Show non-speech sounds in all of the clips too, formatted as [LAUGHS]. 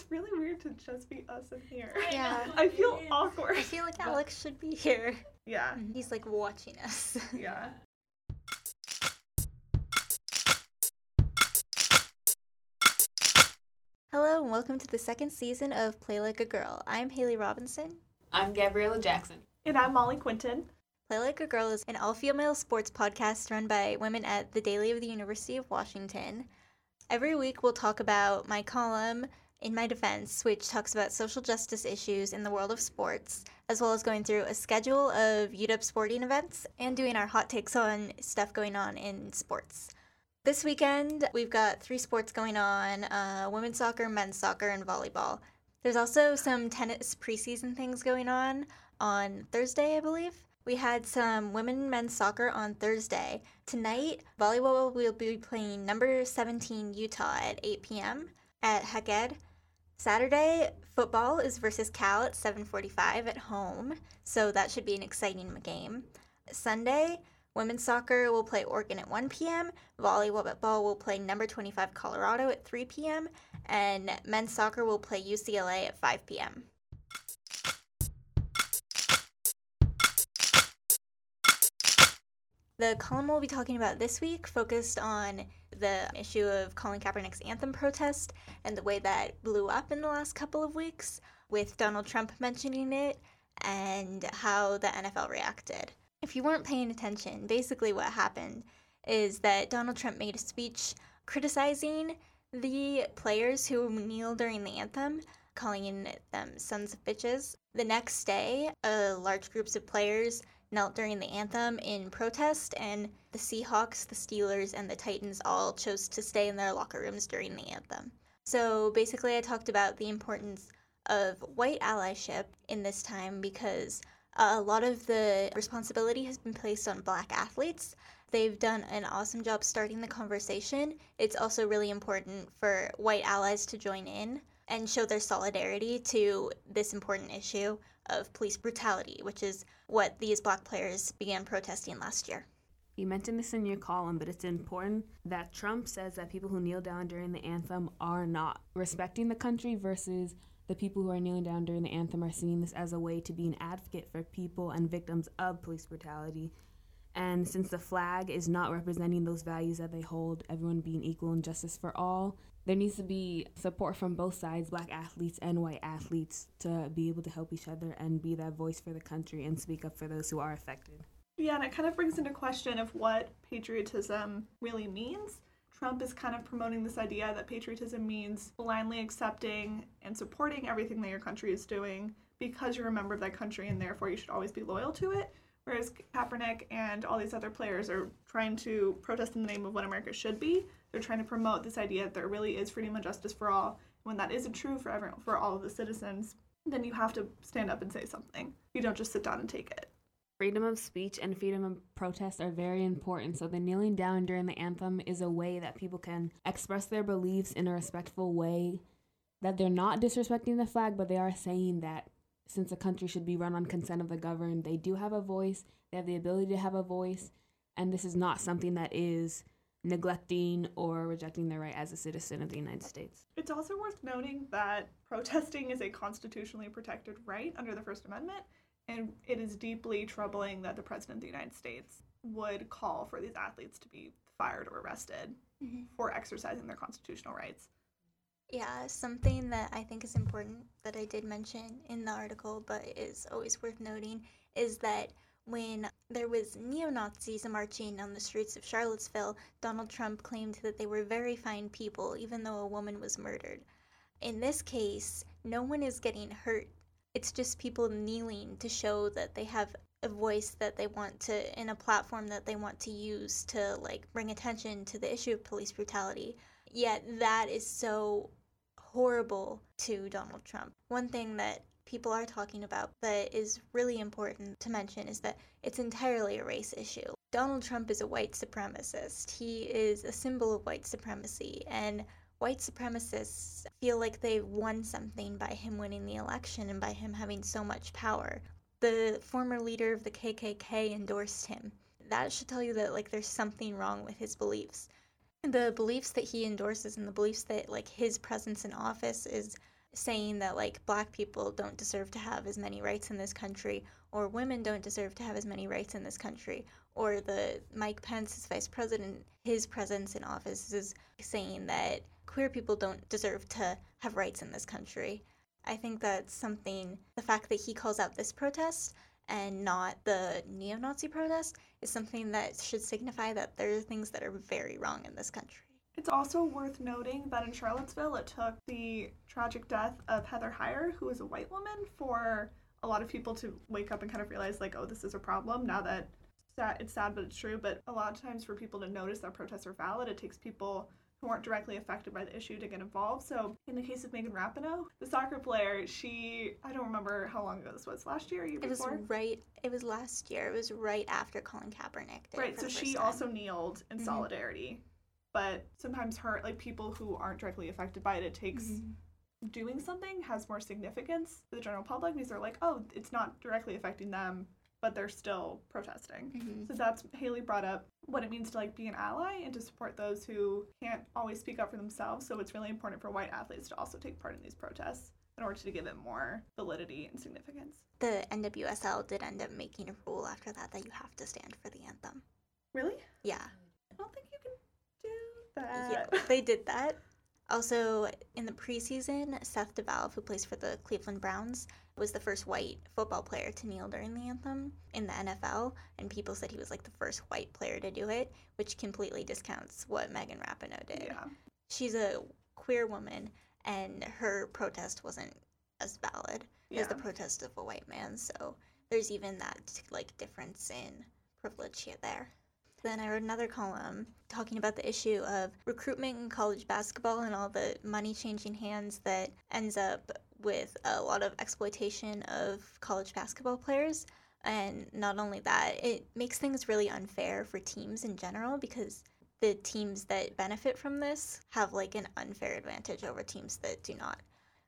It's really weird to just be us in here. Yeah. I feel awkward. I feel like Alex should be here. Yeah. [LAUGHS] He's like watching us. Yeah. Hello and welcome to the second season of Play Like a Girl. I'm Haley Robinson. I'm Gabriella Jackson. And I'm Molly Quinton. Play Like a Girl is an all female sports podcast run by women at the Daily of the University of Washington. Every week we'll talk about my column, In My Defense, which talks about social justice issues in the world of sports, as well as going through a schedule of UW sporting events and doing our hot takes on stuff going on in sports. This weekend, we've got three sports going on uh, women's soccer, men's soccer, and volleyball. There's also some tennis preseason things going on on Thursday, I believe. We had some women men's soccer on Thursday. Tonight, volleyball will be playing number 17 Utah at 8 p.m. at Hec Ed. Saturday, football is versus Cal at 7:45 at home, so that should be an exciting game. Sunday, women's soccer will play Oregon at 1 p.m. Volleyball will play number 25 Colorado at 3 p.m. and men's soccer will play UCLA at 5 p.m. The column we'll be talking about this week focused on the issue of Colin Kaepernick's anthem protest and the way that blew up in the last couple of weeks, with Donald Trump mentioning it and how the NFL reacted. If you weren't paying attention, basically what happened is that Donald Trump made a speech criticizing the players who kneel during the anthem, calling them sons of bitches. The next day, uh, large groups of players knelt during the anthem in protest, and the Seahawks, the Steelers, and the Titans all chose to stay in their locker rooms during the anthem. So basically, I talked about the importance of white allyship in this time because a lot of the responsibility has been placed on black athletes. They've done an awesome job starting the conversation. It's also really important for white allies to join in and show their solidarity to this important issue of police brutality, which is what these black players began protesting last year. You mentioned this in your column, but it's important that Trump says that people who kneel down during the anthem are not respecting the country versus the people who are kneeling down during the anthem are seeing this as a way to be an advocate for people and victims of police brutality. And since the flag is not representing those values that they hold, everyone being equal and justice for all, there needs to be support from both sides, black athletes and white athletes, to be able to help each other and be that voice for the country and speak up for those who are affected. Yeah, and it kind of brings into question of what patriotism really means. Trump is kind of promoting this idea that patriotism means blindly accepting and supporting everything that your country is doing because you're a member of that country and therefore you should always be loyal to it. Whereas Kaepernick and all these other players are trying to protest in the name of what America should be. They're trying to promote this idea that there really is freedom and justice for all. When that isn't true for everyone, for all of the citizens, then you have to stand up and say something. You don't just sit down and take it. Freedom of speech and freedom of protest are very important. So, the kneeling down during the anthem is a way that people can express their beliefs in a respectful way, that they're not disrespecting the flag, but they are saying that since a country should be run on consent of the governed, they do have a voice, they have the ability to have a voice, and this is not something that is neglecting or rejecting their right as a citizen of the United States. It's also worth noting that protesting is a constitutionally protected right under the First Amendment, and it is deeply troubling that the President of the United States would call for these athletes to be fired or arrested Mhm. for exercising their constitutional rights. Yeah, something that I think is important that I did mention in the article, but is always worth noting, is that when there was neo-Nazis marching on the streets of Charlottesville, Donald Trump claimed that they were very fine people, even though a woman was murdered. In this case, no one is getting hurt. It's just people kneeling to show that they have a voice that they want to, in a platform that they want to use to like bring attention to the issue of police brutality. Yet that is so horrible to Donald Trump. One thing that people are talking about that is really important to mention is that it's entirely a race issue. Donald Trump is a white supremacist. He is a symbol of white supremacy, and white supremacists feel like they've won something by him winning the election and by him having so much power. The former leader of the KKK endorsed him. That should tell you that like there's something wrong with his beliefs the beliefs that he endorses and the beliefs that like his presence in office is saying that like black people don't deserve to have as many rights in this country or women don't deserve to have as many rights in this country or the Mike Pence as vice president his presence in office is saying that queer people don't deserve to have rights in this country. I think that's something the fact that he calls out this protest and not the neo-Nazi protest is something that should signify that there are things that are very wrong in this country. It's also worth noting that in Charlottesville, it took the tragic death of Heather Heyer, who is a white woman, for a lot of people to wake up and kind of realize, like, oh, this is a problem now that it's sad, but it's true. But a lot of times, for people to notice that protests are valid, it takes people who aren't directly affected by the issue to get involved. So, in the case of Megan Rapinoe, the soccer player, she, I don't remember how long ago this was, last year, year it before? was right, it was last year. It was right after Colin Kaepernick Right, so she time. also kneeled in Mhm. solidarity. But sometimes her, like people who aren't directly affected by it, it takes Mhm. doing something has more significance to the general public because they're like, oh, it's not directly affecting them, but they're still protesting. Mhm. So that's Haley brought up what it means to like be an ally and to support those who can't always speak up for themselves. So it's really important for white athletes to also take part in these protests in order to give it more validity and significance. The NWSL did end up making a rule after that that you have to stand for the anthem. Really? Yeah. I don't think you can do that. Yeah, they did that. Also, in the preseason, Seth DeValve, who plays for the Cleveland Browns, was the first white football player to kneel during the anthem in the NFL, and people said he was like the first white player to do it, which completely discounts what Megan Rapinoe did. Yeah. She's a queer woman, and her protest wasn't as valid Yeah. as the protest of a white man. So there's even that like difference in privilege here there. Then I wrote another column talking about the issue of recruitment in college basketball and all the money changing hands that ends up with a lot of exploitation of college basketball players. And not only that, it makes things really unfair for teams in general because the teams that benefit from this have like an unfair advantage over teams that do not.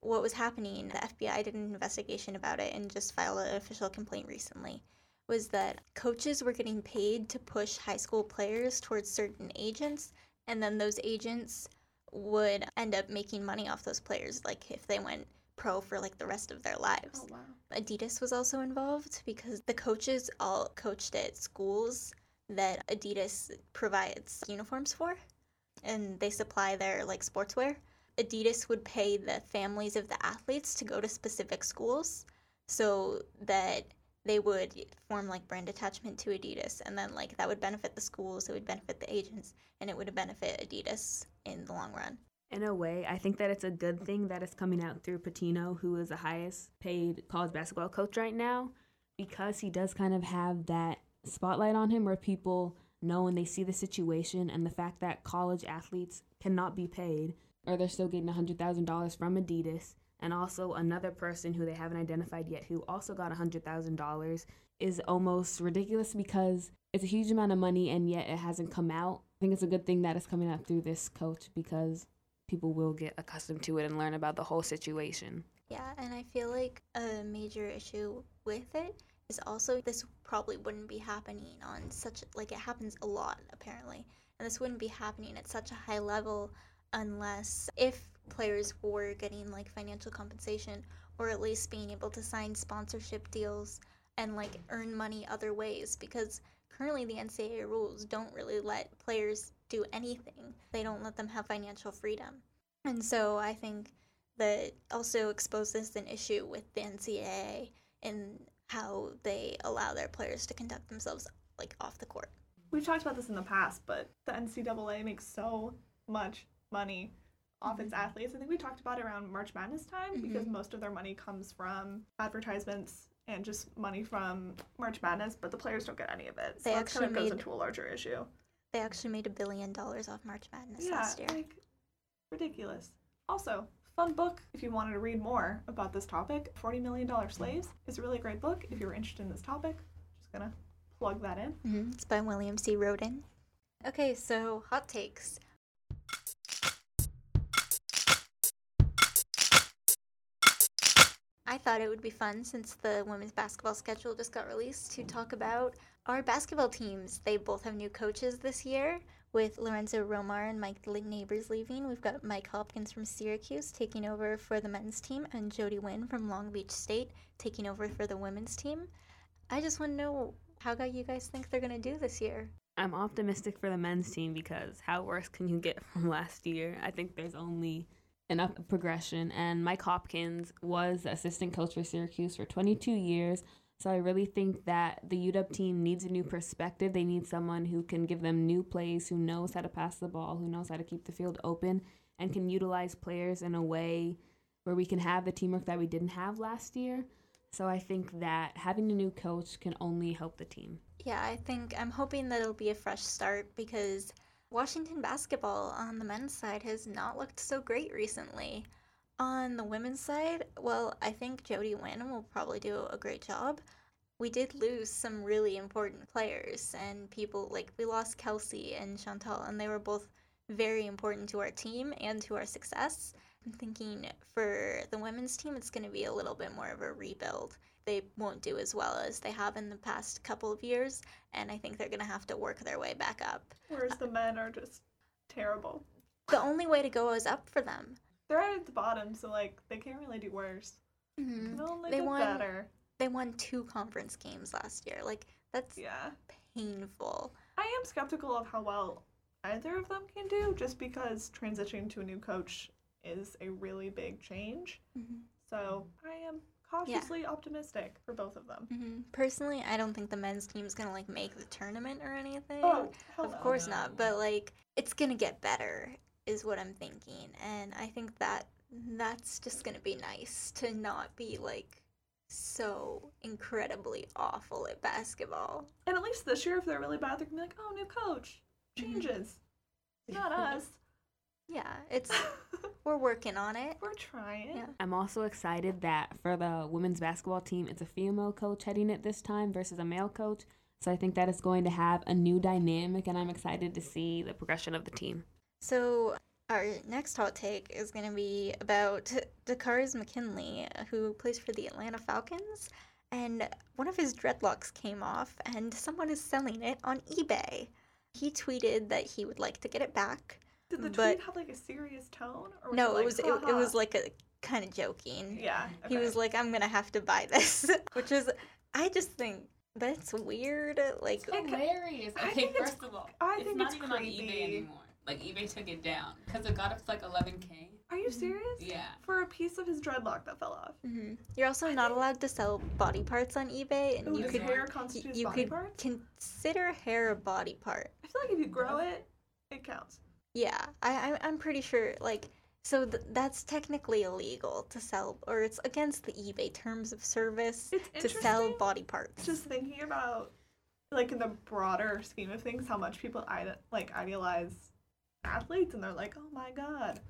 What was happening, the FBI did an investigation about it and just filed an official complaint recently was that coaches were getting paid to push high school players towards certain agents, and then those agents would end up making money off those players, like if they went pro for like the rest of their lives. Oh wow. Adidas was also involved because the coaches all coached at schools that Adidas provides uniforms for, and they supply their like sportswear. Adidas would pay the families of the athletes to go to specific schools so that they would form like brand attachment to Adidas and then like that would benefit the schools, it would benefit the agents, and it would benefit Adidas in the long run. In a way, I think that it's a good thing that it's coming out through Pitino, who is the highest paid college basketball coach right now, because he does kind of have that spotlight on him where people know when they see the situation and the fact that college athletes cannot be paid or they're still getting $100,000 from Adidas. And also, another person who they haven't identified yet who also got $100,000 is almost ridiculous because it's a huge amount of money and yet it hasn't come out. I think it's a good thing that it's coming out through this coach because people will get accustomed to it and learn about the whole situation. Yeah, and I feel like a major issue with it is also this probably wouldn't be happening on such like it happens a lot apparently. And this wouldn't be happening at such a high level unless if players were getting like financial compensation or at least being able to sign sponsorship deals and like earn money other ways because currently the NCAA rules don't really let players do anything. They don't let them have financial freedom. And so I think that also exposes an issue with the NCAA in how they allow their players to conduct themselves like off the court. We've talked about this in the past, but the NCAA makes so much money off its Mhm. athletes. I think we talked about it around March Madness time because most of their money comes from advertisements and just money from March Madness, but the players don't get any of it. So They that kind of actually goes made- into a larger issue. They actually made a billion dollars off March Madness yeah, last year. like ridiculous. Also, fun book if you wanted to read more about this topic. Forty Million Dollar Slaves is a really great book if you're interested in this topic. Just gonna plug that in. hmm It's by William C. Rhoden. Okay, so hot takes. I thought it would be fun since the women's basketball schedule just got released to talk about our basketball teams. They both have new coaches this year, With Lorenzo Romar and Mike Neighbors leaving, we've got Mike Hopkins from Syracuse taking over for the men's team and Jody Wynn from Long Beach State taking over for the women's team. I just want to know how you guys think they're going to do this year. I'm optimistic for the men's team because how worse can you get [LAUGHS] from last year? I think there's only enough progression. And Mike Hopkins was assistant coach for Syracuse for 22 years. So I really think that the UW team needs a new perspective. They need someone who can give them new plays, who knows how to pass the ball, who knows how to keep the field open, and can utilize players in a way where we can have the teamwork that we didn't have last year. So I think that having a new coach can only help the team. Yeah, I think I'm hoping that it'll be a fresh start because Washington basketball on the men's side has not looked so great recently. On the women's side, well, I think Jody Wynn will probably do a great job. We did lose some really important players, and people like we lost Kelsey and Chantel, and they were both very important to our team and to our success. I'm thinking for the women's team, it's going to be a little bit more of a rebuild. They won't do as well as they have in the past couple of years, and I think they're going to have to work their way back up. Whereas the men are just terrible. The only way to go is up for them they're right at the bottom, so like they can't really do worse. Mm-hmm. only they won, better. They won two conference games last year. Like that's yeah painful. I am skeptical of how well either of them can do, just because transitioning to a new coach is a really big change. Mm-hmm. So I am cautiously yeah. optimistic for both of them. Mm-hmm. Personally, I don't think the men's team is gonna like make the tournament or anything. Oh, of no. course not. But like, it's gonna get better is what I'm thinking. And I think that that's just going to be nice to not be like so incredibly awful at basketball. And at least this year, if they're really bad, they're going to be like, oh, new coach, mm-hmm. changes. Not [LAUGHS] us. Yeah, it's [LAUGHS] we're working on it. We're trying. Yeah. I'm also excited that for the women's basketball team, it's a female coach heading it this time versus a male coach. So I think that is going to have a new dynamic, and I'm excited to see the progression of the team. So, our next hot take is going to be about Takkarist McKinley, who plays for the Atlanta Falcons. And one of his dreadlocks came off, and someone is selling it on eBay. He tweeted that he would like to get it back. Did the tweet have like a serious tone? Or no, it, was it, it, was like a kind of joking. Yeah. Okay. He was like, "I'm gonna have to buy this," [LAUGHS] which is, I just think that's weird. Like it's hilarious. Okay, first of all, I it's think not it's even creepy. on eBay anymore. Like eBay took it down because it got up to like 11k. Are you serious? Yeah. For a piece of his dreadlock that fell off. Mm-hmm. You're also not allowed to sell body parts on eBay, and Ooh, you could hair constitute you body could parts? consider hair a body part. I feel like if you grow it, it counts. Yeah, I, I I'm pretty sure like so th- that's technically illegal to sell, or it's against the eBay terms of service to sell body parts. Just thinking about, like in the broader scheme of things, how much people ide- like idealize athletes, and they're like, oh my god,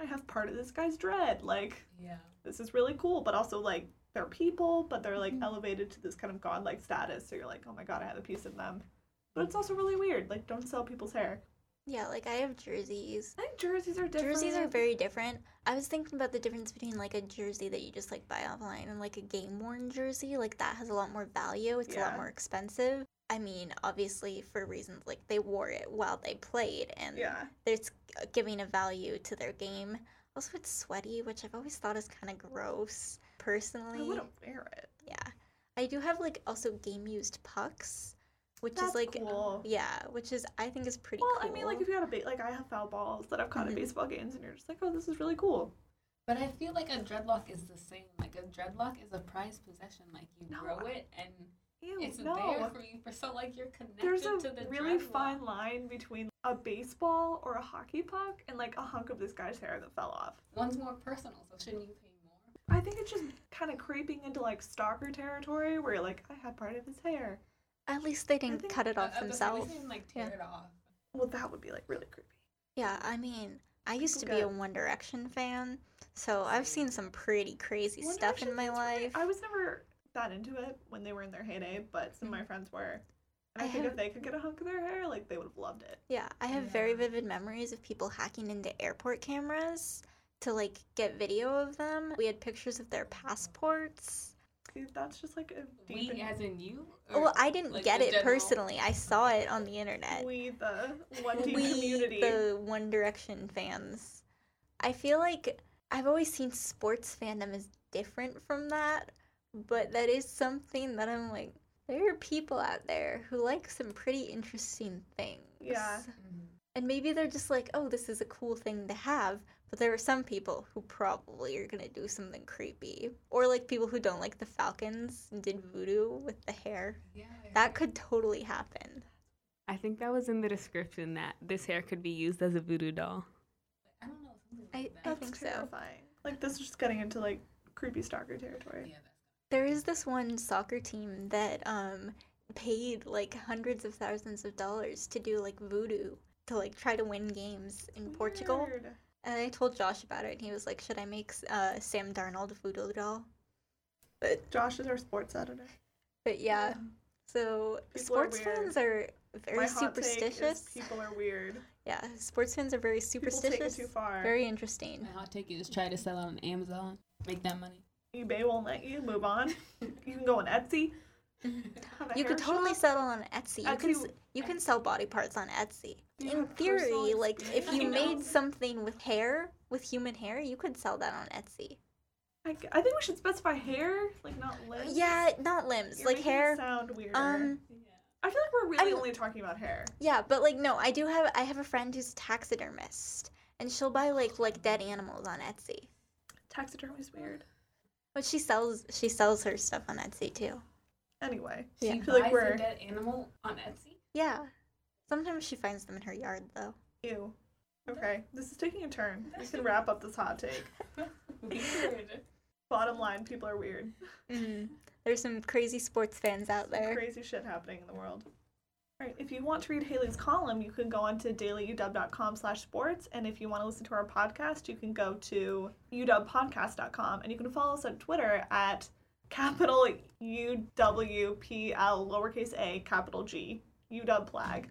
I have part of this guy's dread. Like, yeah, this is really cool, but also like they're people, but they're like mm-hmm. elevated to this kind of godlike status. So you're like, oh my god, I have a piece of them. But it's also really weird. Like, don't sell people's hair. Yeah, like I have jerseys. I think jerseys are different. Jerseys are very different. I was thinking about the difference between like a jersey that you just like buy online and like a game worn jersey. Like that has a lot more value. It's yeah. a lot more expensive. I mean, obviously for reasons like they wore it while they played and yeah. it's uh, giving a value to their game. Also, it's sweaty, which I've always thought is kind of gross personally. I wouldn't wear it. Yeah. I do have like also game used pucks which That's is like cool. yeah, which is I think is pretty well, cool. I mean, like if you had a ba- like I have foul balls that I've caught mm-hmm. at baseball games, and you're just like, oh, this is really cool. But I feel like a dreadlock is the same. Like a dreadlock is a prized possession. Like you no, grow it and ew, it's no. there for you. For so like you're connected There's a to the really dreadlock. fine line between a baseball or a hockey puck and like a hunk of this guy's hair that fell off. One's more personal, so shouldn't you pay more? I think it's just kind of creeping into like stalker territory where you're like, I had part of his hair. At least they didn't cut it off uh, themselves. They didn't like tear yeah. it off. Well, that would be like really creepy. Yeah, I mean, I used to be a One Direction fan, so I've seen some pretty crazy One stuff in my life. I was never that into it when they were in their heyday, but some mm-hmm. of my friends were. And I, I think have... if they could get a hunk of their hair, like they would have loved it. Yeah, I have yeah. very vivid memories of people hacking into airport cameras to like get video of them. We had pictures of their passports. See, that's just like a We deep. as in you? Or Well, I didn't like get it general- personally. I saw it on the internet. we the one we, community. the One Direction fans. I feel like I've always seen sports fandom as different from that, but that is something that I'm like, there are people out there who like some pretty interesting things. Yeah. Mhm. And maybe they're just like, oh, this is a cool thing to have. But there are some people who probably are gonna do something creepy. Or like people who don't like the Falcons and did voodoo with the hair. Yeah. That heard. could totally happen. I think that was in the description that this hair could be used as a voodoo doll. I don't know. Something I- like I that. That's think so. terrifying. Like this is just getting into like creepy stalker territory. Yeah, There is this one soccer team that um paid like hundreds of thousands of dollars to do like voodoo to like try to win games in Portugal. Weird. And I told Josh about it and he was like, "Should I make uh, Sam Darnold a voodoo doll?" But Josh is our sports editor. but yeah, so People sports weird. fans are very My hot take is superstitious. people are weird. Yeah, sports fans are very People take it superstitious. too far. Very interesting. My hot take is try to sell it on Amazon, make that money. eBay won't let you move on. [LAUGHS] you can go on Etsy. [LAUGHS] You could totally shop. settle on Etsy. You can you can sell body parts on Etsy. You In theory, personal like if you made something with hair, with human hair, you could sell that on Etsy. i think we should specify hair, like not limbs. Yeah, not limbs, You're like making it hair. Sound weird. Um, I feel like we're really I'm- only talking about hair. yeah, but like no, I do have I have a friend who's a taxidermist, and she'll buy like like dead animals on Etsy. Taxidermy's weird. But she sells she sells her stuff on Etsy too. Anyway, Yeah. She I feel like buys we're- a dead animal on Etsy. Yeah. Sometimes she finds them in her yard though. ew. Okay, this is taking a turn. We can wrap up this hot take. Weird. Bottom line, people are weird. Mm. There's some crazy sports fans out there. Crazy shit happening in the world. All right, if you want to read Haley's column, you can go on to dailyuw.com slash sports. And if you want to listen to our podcast, you can go to uwpodcast.com. And you can follow us on Twitter at capital UWPL lowercase a capital G, UW flag.